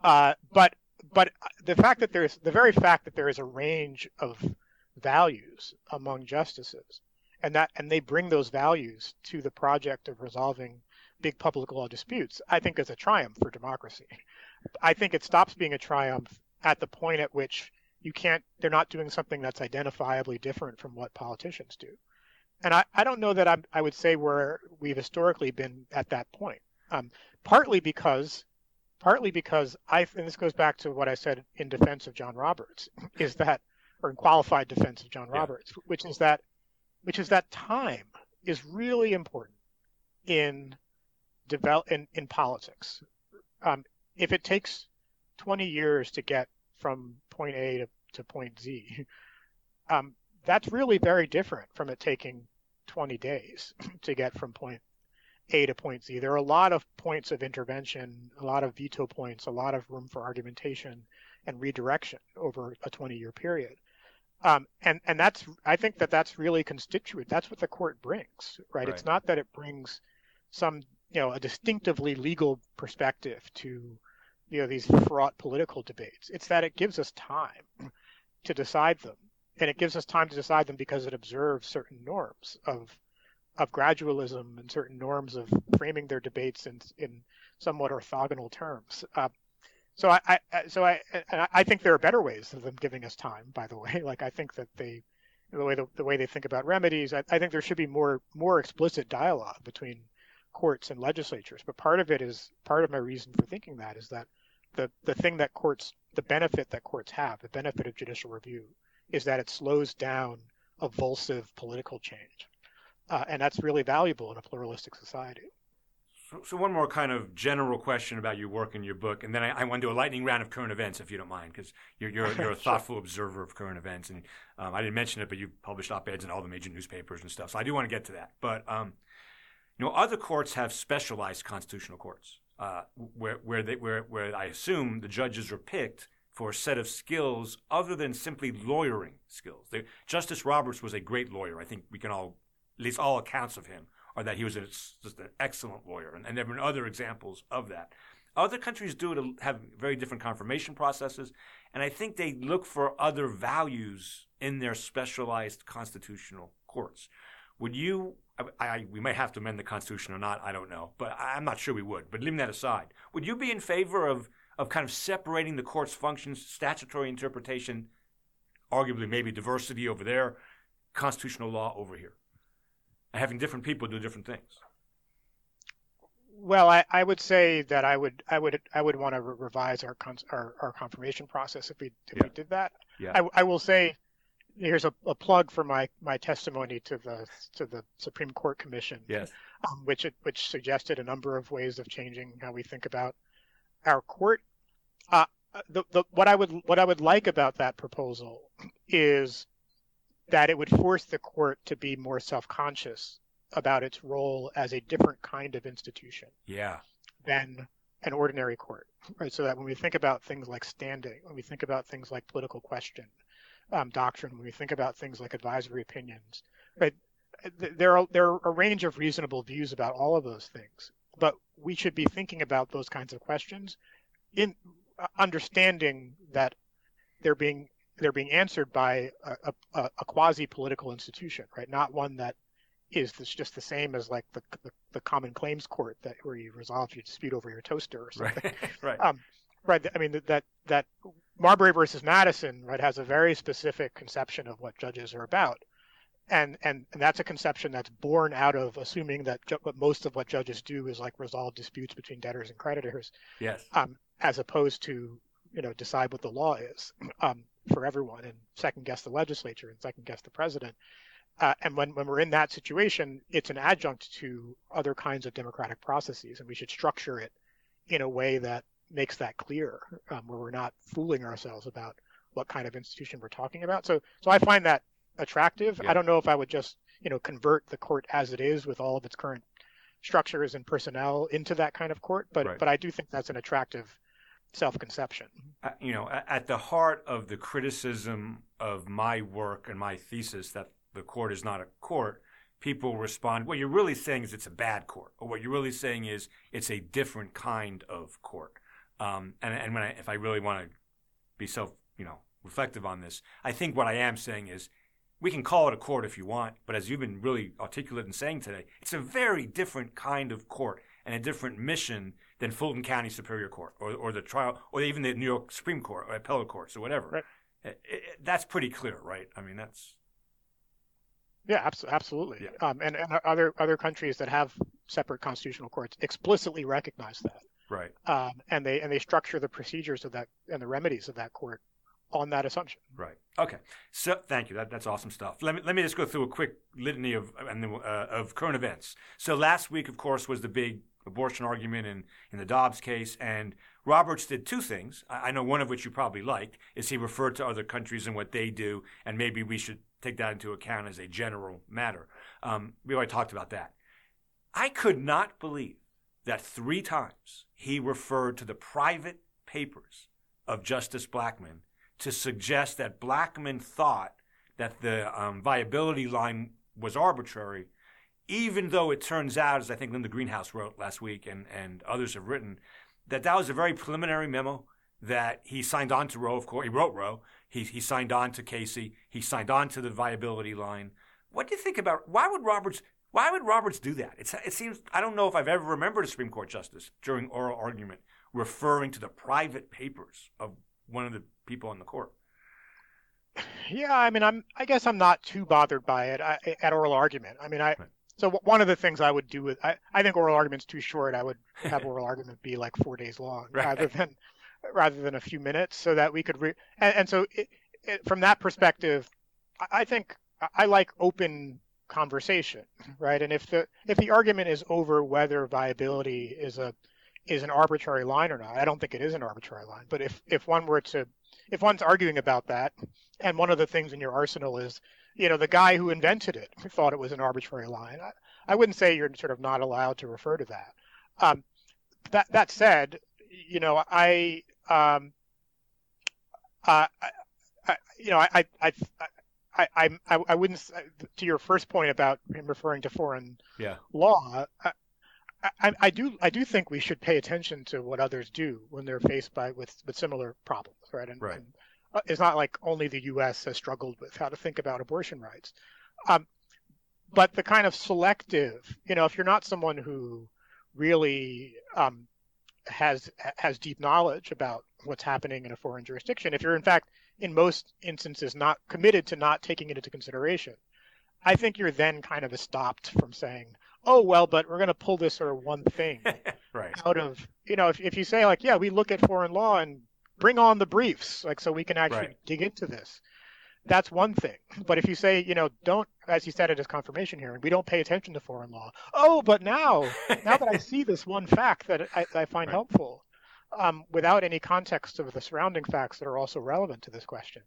uh, but but the fact that there's the very fact that there is a range of values among justices, and that and they bring those values to the project of resolving big public law disputes, I think is a triumph for democracy. I think it stops being a triumph at the point at which you can't they're not doing something that's identifiably different from what politicians do. And I, I don't know that I'm, I would say where we've historically been at that point. Um, partly because partly because I and this goes back to what I said in defense of John Roberts is that or in qualified defense of John Roberts, yeah. which is that which is that time is really important in develop in, in politics. Um, if it takes 20 years to get from point A to, to point Z, *laughs* um, that's really very different from it taking 20 days *laughs* to get from point A to point Z. There are a lot of points of intervention, a lot of veto points, a lot of room for argumentation and redirection over a 20 year period. Um, and and that's I think that that's really constituent. That's what the court brings, right? right? It's not that it brings some you know a distinctively legal perspective to you know these fraught political debates. It's that it gives us time to decide them, and it gives us time to decide them because it observes certain norms of of gradualism and certain norms of framing their debates in in somewhat orthogonal terms. Uh, so I, I, so I I think there are better ways of them giving us time. By the *laughs* way, like I think that they the way the, the way they think about remedies, I, I think there should be more more explicit dialogue between courts and legislatures. But part of it is part of my reason for thinking that is that the the thing that courts the benefit that courts have, the benefit of judicial review, is that it slows down avulsive political change. Uh, and that's really valuable in a pluralistic society. So, so, one more kind of general question about your work and your book, and then I, I want to do a lightning round of current events, if you don't mind, because you're you're, *laughs* you're a thoughtful sure. observer of current events, and um, I didn't mention it, but you've published op-eds in all the major newspapers and stuff. So I do want to get to that. But um, know, other courts have specialized constitutional courts, uh, where where they where where I assume the judges are picked for a set of skills other than simply lawyering skills. They, Justice Roberts was a great lawyer. I think we can all, at least all accounts of him, are that he was a, just an excellent lawyer. And, and there have been other examples of that. Other countries do it, have very different confirmation processes, and I think they look for other values in their specialized constitutional courts. Would you? I, I, we may have to amend the Constitution or not. I don't know, but I'm not sure we would. But leaving that aside, would you be in favor of of kind of separating the court's functions, statutory interpretation, arguably maybe diversity over there, constitutional law over here, and having different people do different things. Well, I, I would say that I would I would I would want to re- revise our, con- our, our confirmation process if we if yeah. we did that. Yeah. I, I will say here's a, a, plug for my, my testimony to the to the Supreme Court Commission. Yes. Um, which it, which suggested a number of ways of changing how we think about our court. Uh, the, the, what I would what I would like about that proposal is that it would force the court to be more self-conscious about its role as a different kind of institution. Yeah. Than an ordinary court, right? So that when we think about things like standing, when we think about things like political question um, doctrine, when we think about things like advisory opinions, right? There are there are a range of reasonable views about all of those things, but we should be thinking about those kinds of questions in uh, understanding that they're being they're being answered by a, a, a quasi political institution, right? Not one that is this just the same as like the, the, the common claims court that where you resolve your dispute over your toaster or something. Right. *laughs* right. Um, right. I mean that that Marbury versus Madison, right, has a very specific conception of what judges are about and and and that's a conception that's born out of assuming that ju- most of what judges do is like resolve disputes between debtors and creditors. Yes. Um, as opposed to you know decide what the law is um, for everyone and second guess the legislature and second guess the president. Uh, and when, when we're in that situation, it's an adjunct to other kinds of democratic processes, and we should structure it in a way that makes that clear, um, where we're not fooling ourselves about what kind of institution we're talking about. So, so I find that attractive. Yeah. I don't know if I would just, you know, convert the court as it is with all of its current structures and personnel into that kind of court, but right. but I do think that's an attractive self-conception. Uh, you know, at the heart of the criticism of my work and my thesis that the court is not a court, people respond, what you're really saying is it's a bad court, or what you're really saying is it's a different kind of court. Um, and and when I, if I really want to be self, you know, reflective on this, I think what I am saying is we can call it a court if you want, but as you've been really articulate in saying today, it's a very different kind of court and a different mission than Fulton County Superior Court or, or the trial or even the New York Supreme Court or appellate courts or whatever. Right. It, it, that's pretty clear, right? I mean, that's yeah, absolutely. Yeah. Um, and, and other other countries that have separate constitutional courts explicitly recognize that. Right. Um, and they and they structure the procedures of that and the remedies of that court on that assumption. Right. Okay. So thank you. That, that's awesome stuff. Let me let me just go through a quick litany of uh, of current events. So last week, of course, was the big abortion argument in in the Dobbs case, and Roberts did two things. I, I know one of which you probably liked is he referred to other countries and what they do, and maybe we should take that into account as a general matter. Um, we already talked about that. I could not believe that three times he referred to the private papers of Justice Blackmun to suggest that Blackmun thought that the um, viability line was arbitrary, even though it turns out, as I think Linda Greenhouse wrote last week and, and others have written, that that was a very preliminary memo that he signed on to Roe, of course. He wrote Roe. He, he signed on to Casey. He signed on to the viability line. What do you think about why would Roberts why would Roberts do that? It's, it seems I don't know if I've ever remembered a Supreme Court justice during oral argument referring to the private papers of one of the people in the court. Yeah, I mean, I'm. I guess I'm not too bothered by it I, at oral argument. I mean, I. Right. So one of the things I would do with I, I think oral argument's too short. I would have oral argument be like four days long *laughs* right. rather than rather than a few minutes, so that we could re- and, and so it, it, from that perspective, I, I think I like open conversation, *clears throat* right? And if the if the argument is over whether viability is a is an arbitrary line or not, I don't think it is an arbitrary line. But if if one were to if one's arguing about that, and one of the things in your arsenal is, you know, the guy who invented it *laughs* thought it was an arbitrary line, I, I wouldn't say you're sort of not allowed to refer to that. Um, that that said, you know, I, um, uh, I, I you know, I, I, I I, I, I wouldn't to your first point about him referring to foreign yeah. law. I, I, I, do I do think we should pay attention to what others do when they're faced by with, with similar problems, right? And, right. and uh, it's not like only the U.S. has struggled with how to think about abortion rights, um, but the kind of selective, you know, if you're not someone who really um, has has deep knowledge about what's happening in a foreign jurisdiction, if you're in fact in most instances not committed to not taking it into consideration, I think you're then kind of stopped from saying, oh well, but we're going to pull this sort of one thing *laughs* right. out of you know if if you say like yeah we look at foreign law and bring on the briefs like so we can actually right. dig into this. That's one thing. *laughs* But if you say, you know, don't, as you said at his confirmation hearing, we don't pay attention to foreign law. Oh, but now, *laughs* now that I see this one fact that I, I find right. helpful, um, without any context of the surrounding facts that are also relevant to this question,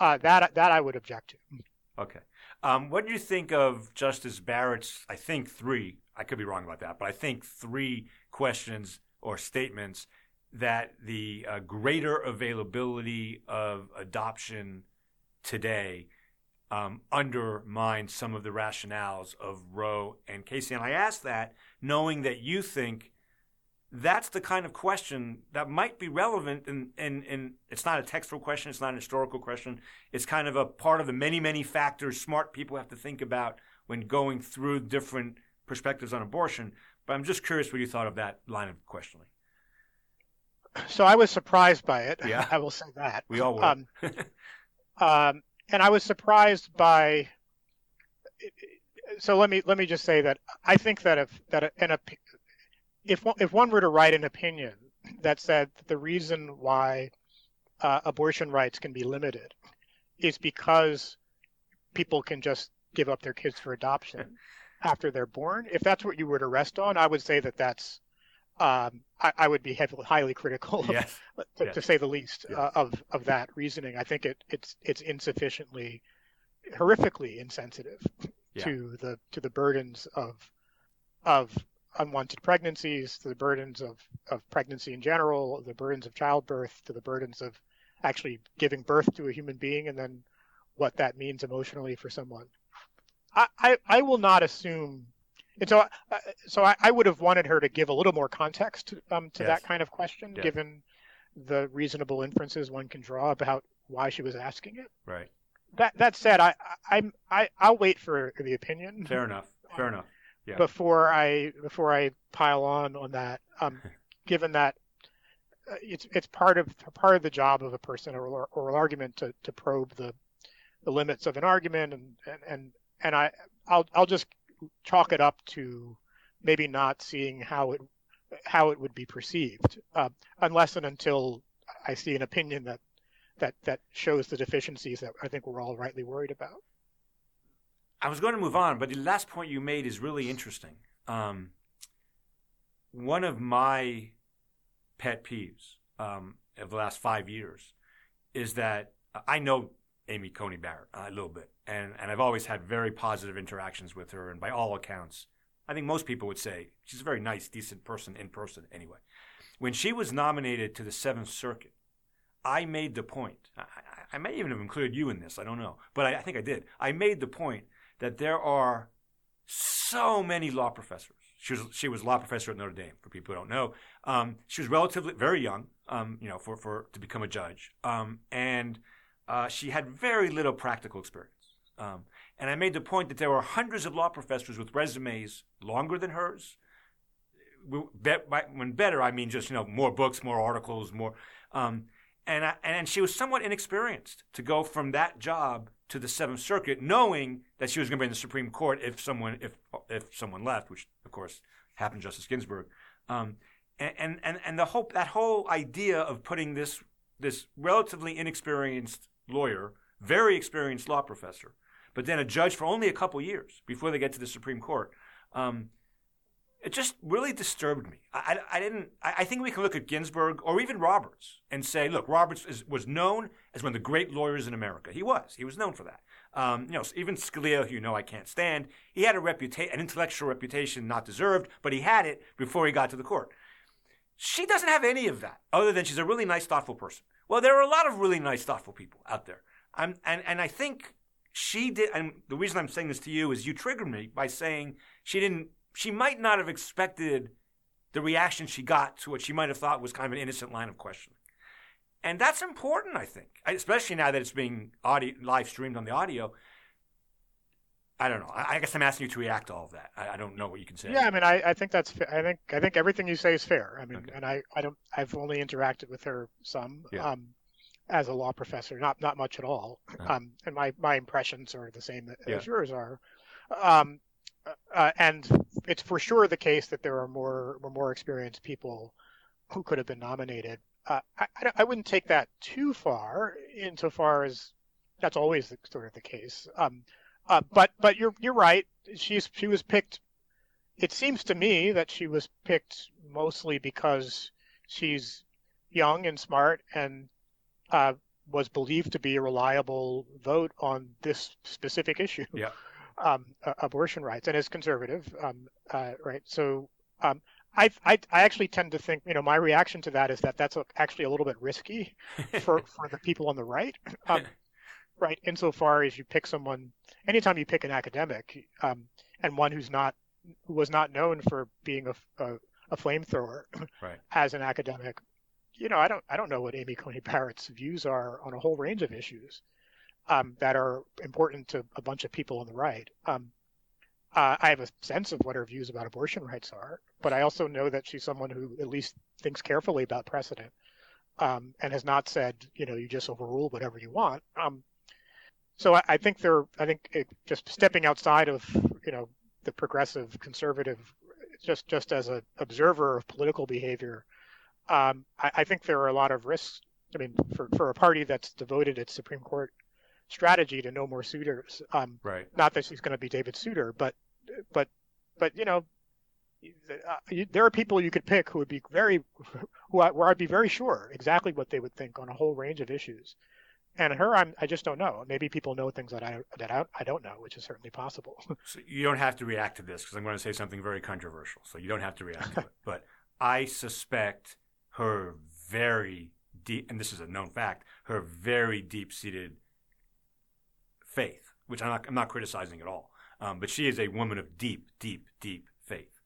uh, that that I would object to. Okay. Um, what do you think of Justice Barrett's, I think three, I could be wrong about that, but I think three questions or statements that the uh, greater availability of adoption today um, undermines some of the rationales of Roe and Casey. And I ask that knowing that you think that's the kind of question that might be relevant and, and, and it's not a textual question it's not an historical question. It's kind of a part of the many many factors smart people have to think about when going through different perspectives on abortion. But i'm just curious what you thought of that line of questioning. So i was surprised by it. Yeah? *laughs* I will say that. We all were. Um, *laughs* um, and i was surprised by so let me let me just say that I think that if that an if one, if one were to write an opinion that said that the reason why uh, abortion rights can be limited is because people can just give up their kids for adoption after they're born, if that's what you were to rest on, I would say that that's um, I, I, would be heavily, highly critical, of, yes. *laughs* to, yes. to, say the least, yes. uh, of of that reasoning. I think it it's it's insufficiently, horrifically insensitive yeah. to the to the burdens of of unwanted pregnancies, to the burdens of of pregnancy in general, the burdens of childbirth, to the burdens of actually giving birth to a human being, and then what that means emotionally for someone. I I, I will not assume and so, uh, so I, I, would have wanted her to give a little more context um, to yes. that kind of question, yeah. given the reasonable inferences one can draw about why she was asking it. Right. That that said, I I'm I I'll wait for the opinion. Fair enough. Fair *laughs* enough. Yeah. Before I before I pile on on that, um, *laughs* given that uh, it's it's part of part of the job of a person or oral argument to, to probe the the limits of an argument and and and, and I I'll I'll just chalk it up to maybe not seeing how it how it would be perceived, uh, unless and until I see an opinion that that that shows the deficiencies that I think we're all rightly worried about. I was going to move on, but the last point you made is really interesting. Um, one of my pet peeves um, of the last five years is that I know Amy Coney Barrett a little bit, and and I've always had very positive interactions with her, and by all accounts, I think most people would say she's a very nice, decent person in person. Anyway, when she was nominated to the Seventh Circuit, I made the point. I, I may even have included you in this. I don't know, but I, I think I did. I made the point that there are so many law professors. She was she was law professor at Notre Dame. For people who don't know, um, she was relatively very young, um, you know, for, for to become a judge, um, and uh, she had very little practical experience. Um, and I made the point that there were hundreds of law professors with resumes longer than hers. When better, I mean just you know more books, more articles, more. Um, and I, and she was somewhat inexperienced to go from that job to the Seventh Circuit, knowing that she was going to be in the Supreme Court if someone if if someone left, which of course happened, to Justice Ginsburg. Um, and, and and the whole that whole idea of putting this this relatively inexperienced lawyer, very experienced law professor, but then a judge for only a couple years before they get to the Supreme Court. Um, it just really disturbed me. I, I, I didn't. I, I, think we can look at Ginsburg or even Roberts and say, look, Roberts is, was known as one of the great lawyers in America. He was. He was known for that. Um, you know, even Scalia, who you know I can't stand, he had a reputation, an intellectual reputation not deserved, but he had it before he got to the court. She doesn't have any of that, other than she's a really nice, thoughtful person. Well, there are a lot of really nice, thoughtful people out there. I'm, and, and I think she did, and the reason I'm saying this to you is you triggered me by saying she didn't, she might not have expected the reaction she got to what she might have thought was kind of an innocent line of questioning. And that's important, I think, especially now that it's being audio, live streamed on the audio. I don't know. I, guess I'm asking you to react to all of that. I, I don't know what you can say. Yeah, I mean, I, I think that's. I think I think everything you say is fair. I mean, okay. and I, I don't. I've only interacted with her some yeah. um, as a law professor, not not much at all. Uh-huh. Um, and my my impressions are the same yeah. as yours are. Um, uh, and it's for sure the case that there are more more experienced people who could have been nominated. Uh, I, I wouldn't take that too far, insofar as that's always the, sort of the case. Um, uh, but but you're you're right. She's she was picked. It seems to me that she was picked mostly because she's young and smart and uh, was believed to be a reliable vote on this specific issue. Yeah. Um, abortion rights and is conservative, um, uh, right? So um, I, I, I actually tend to think, you know, my reaction to that is that that's actually a little bit risky *laughs* for, for the people on the right. *laughs* Um, right insofar as you pick someone anytime you pick an academic um, and one who's not who was not known for being a, a, a flamethrower *clears throat* right. as an academic you know i don't i don't know what amy coney barrett's views are on a whole range of issues um, that are important to a bunch of people on the right um, uh, i have a sense of what her views about abortion rights are but i also know that she's someone who at least thinks carefully about precedent um, and has not said, you know, you just overrule whatever you want. Um, so I, I think they're I think it, just stepping outside of you know the progressive conservative just just as an observer of political behavior, um, I, I, think there are a lot of risks. I mean, for, for a party that's devoted its Supreme Court strategy to no more Souters. Um, right. Not that she's going to be David Souter, but but but you know, uh, there are people you could pick who would be very, who I, where I'd be very sure exactly what they would think on a whole range of issues. And her, I'm, I just don't know. Maybe people know things that I that I, I don't know, which is certainly possible. *laughs* so you don't have to react to this because I'm going to say something very controversial. So you don't have to react to it. *laughs* But I suspect her very deep, and this is a known fact, her very deep seated faith, which I'm not, I'm not criticizing at all. Um, but she is a woman of deep, deep, deep faith.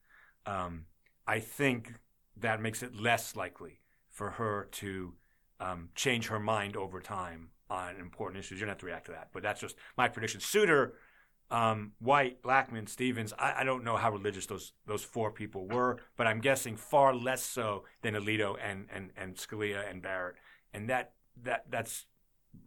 Um, I think that makes it less likely for her to um, change her mind over time on important issues. You don't have to react to that, but that's just my prediction. Souter, um, White, Blackmun, Stevens. I, I, don't know how religious those those four people were, but I'm guessing far less so than Alito and and and Scalia and Barrett. And that that that's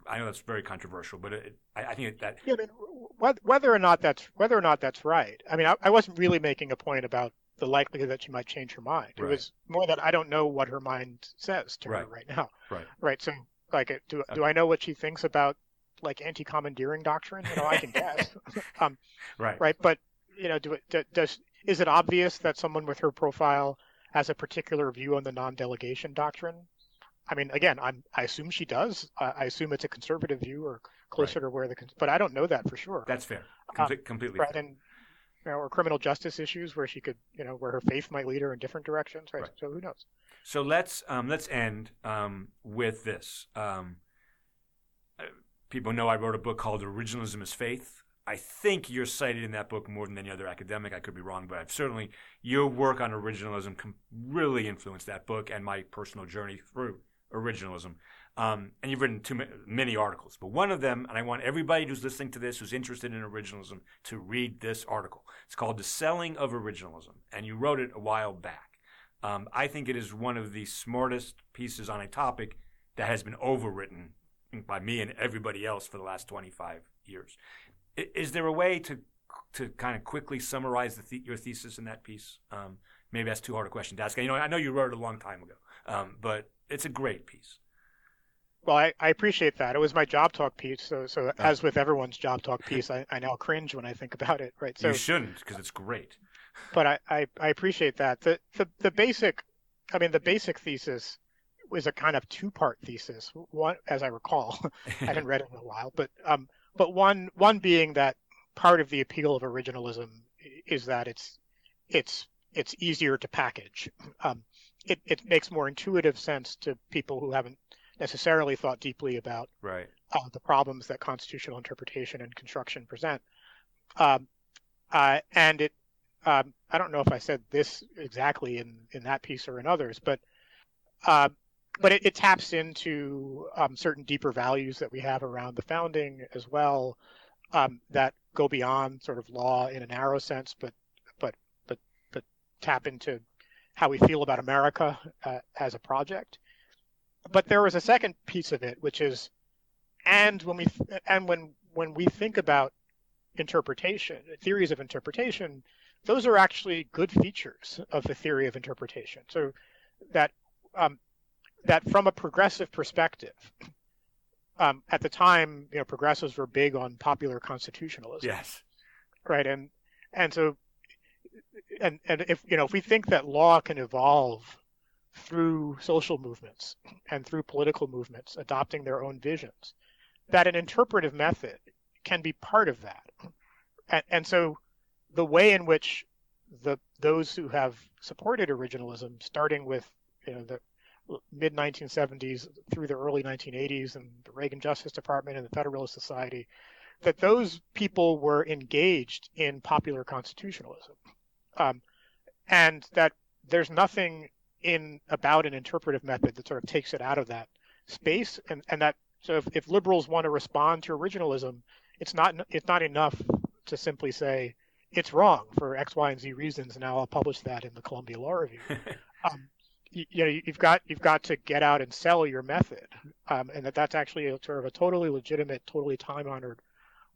I know that's very controversial, but it, I, I, think that yeah, I mean, whether or not that's whether or not that's right. I mean, I, I, wasn't really making a point about the likelihood that she might change her mind. Right. It was more that I don't know what her mind says to right. her right now. Right. Right. So, like, do do I know what she thinks about like anti-commandeering doctrine? You know, I can guess. *laughs* um, right. Right. But you know, do it does is it obvious that someone with her profile has a particular view on the non-delegation doctrine? I mean, again, I'm, I assume she does. I assume it's a conservative view or closer right. to where the, but I don't know that for sure. That's fair. Com- um, completely right, fair. And, you know, or criminal justice issues where she could, you know, where her faith might lead her in different directions. Right. right. So who knows? So let's um, let's end um, with this. Um, uh, people know I wrote a book called "Originalism as Faith." I think you're cited in that book more than any other academic. I could be wrong, but I've certainly your work on originalism really influenced that book and my personal journey through originalism. Um, and you've written too many articles, but one of them, and I want everybody who's listening to this who's interested in originalism to read this article. It's called "The Selling of Originalism," and you wrote it a while back. Um, I think it is one of the smartest pieces on a topic that has been overwritten by me and everybody else for the last 25 years. Is there a way to to kind of quickly summarize the your thesis in that piece? Um, maybe that's too hard a question to ask. You know, I know you wrote it a long time ago, um, but it's a great piece. Well, I, I, appreciate that. It was my job talk piece. So, so oh. as with everyone's job talk piece, I, I now cringe when I think about it. Right. So you shouldn't, because it's great. But I, I, I, appreciate that. The, the the basic, I mean, the basic thesis was a kind of two part thesis. One, as I recall, *laughs* I hadn't read it in a while, but um, but one one being that part of the appeal of originalism is that it's it's it's easier to package. Um, it, it makes more intuitive sense to people who haven't necessarily thought deeply about right. uh, the problems that constitutional interpretation and construction present. Um, uh, and it, um, I don't know if I said this exactly in, in that piece or in others, but uh, but it, it, taps into um, certain deeper values that we have around the founding as well um, that go beyond sort of law in a narrow sense, but but but but tap into how we feel about America uh, as a project. But there is a second piece of it, which is, and when we and when when we think about interpretation, theories of interpretation, those are actually good features of the theory of interpretation. So that um, that from a progressive perspective, um, at the time, you know, progressives were big on popular constitutionalism. Yes. Right, and and so and and if you know if we think that law can evolve through social movements and through political movements adopting their own visions, that an interpretive method can be part of that. And, and so the way in which the those who have supported originalism, starting with you know the mid 1970s through the early 1980s and the Reagan Justice Department and the Federalist Society, that those people were engaged in popular constitutionalism um, and that there's nothing in about an interpretive method that sort of takes it out of that space, and and that so if, if liberals want to respond to originalism, it's not it's not enough to simply say it's wrong for X, Y, and Z reasons. And now I'll publish that in the Columbia Law Review. *laughs* um, you, you, know, you've got you've got to get out and sell your method, um, and that that's actually a, sort of a totally legitimate, totally time honored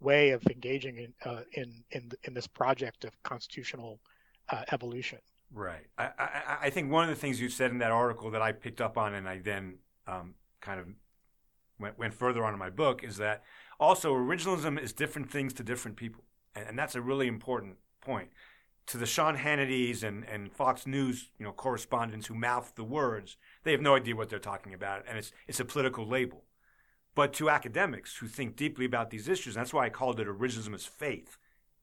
way of engaging in uh, in in in this project of constitutional uh, evolution. Right. I, I, I, think one of the things you said in that article that I picked up on and I then um, kind of went, went further on in my book is that also originalism is different things to different people. And, and that's a really important point. to the Sean Hannitys and, and Fox News, you know, correspondents who mouth the words, they have no idea what they're talking about, and it's it's a political label. But to academics who think deeply about these issues, that's why I called it originalism as faith,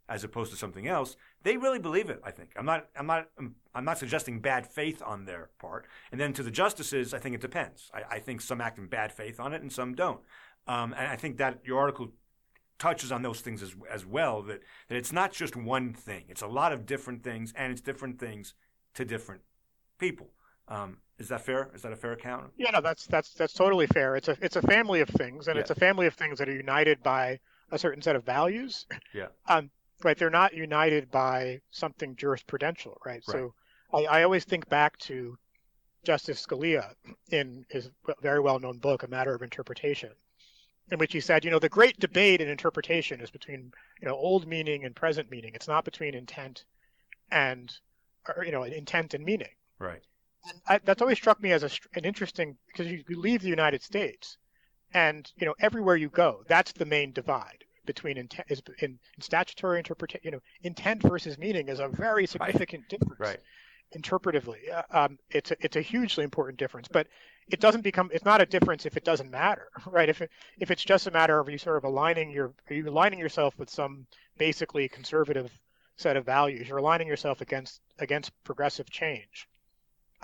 as opposed to something else. They really believe it. I think I'm not I'm not I'm not suggesting bad faith on their part. And then to the justices, I think it depends. I, I think some act in bad faith on it, and some don't. Um, and I think that your article touches on those things as, as well that, that it's not just one thing it's a lot of different things and it's different things to different people um, is that fair is that a fair account yeah no that's that's that's totally fair it's a it's a family of things and yeah. it's a family of things that are united by a certain set of values yeah um, right they're not united by something jurisprudential right, right. so I, I always think back to justice scalia in his very well-known book a matter of interpretation in which he said, you know, the great debate in interpretation is between, you know, old meaning and present meaning. It's not between intent and, or, you know, intent and meaning. Right. And I, that's always struck me as a, an interesting because you, you leave the United States, and you know, everywhere you go, that's the main divide between intent is in, in statutory interpretation. You know, intent versus meaning is a very significant right. difference. Right. Interpretively, um, it's a, it's a hugely important difference, but it doesn't become it's not a difference if it doesn't matter *laughs* right if it, if it's just a matter of you sort of aligning your are you aligning yourself with some basically conservative set of values you're aligning yourself against against progressive change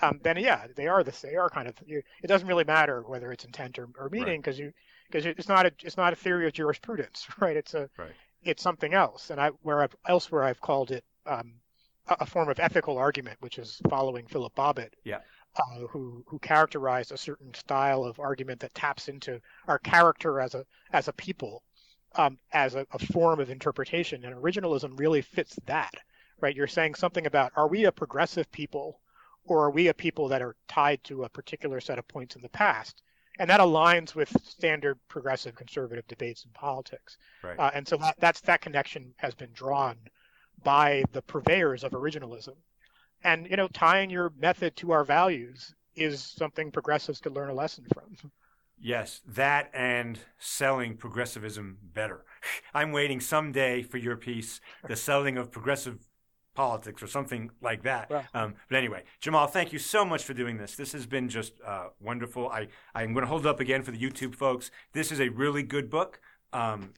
um, then yeah they are this they are kind of you, it doesn't really matter whether it's intent or, or meaning because right. you because it's not a it's not a theory of jurisprudence *laughs* right it's a right. it's something else and i where I've, elsewhere i've called it um, a, a form of ethical argument which is following philip bobbitt yeah uh, who who characterized a certain style of argument that taps into our character as a as a people um, as a, a, form of interpretation, and originalism really fits that. Right? You're saying something about are we a progressive people, or are we a people that are tied to a particular set of points in the past? And that aligns with standard progressive conservative debates in politics. Right. Uh, and so that, that's that connection has been drawn by the purveyors of originalism and you know tying your method to our values is something progressives could learn a lesson from yes that and selling progressivism better *laughs* i'm waiting someday for your piece the selling of progressive politics or something like that um, but anyway jamal thank you so much for doing this this has been just uh, wonderful I, i'm going to hold it up again for the youtube folks this is a really good book um,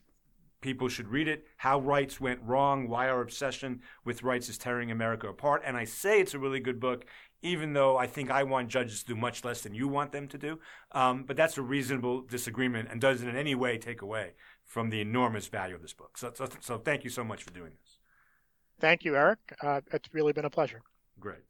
People should read it. How Rights Went Wrong, Why Our Obsession with Rights is Tearing America Apart. And I say it's a really good book, even though I think I want judges to do much less than you want them to do. Um, but that's a reasonable disagreement and doesn't in any way take away from the enormous value of this book. So, so, so thank you so much for doing this. Thank you, Eric. Uh, it's really been a pleasure. Great.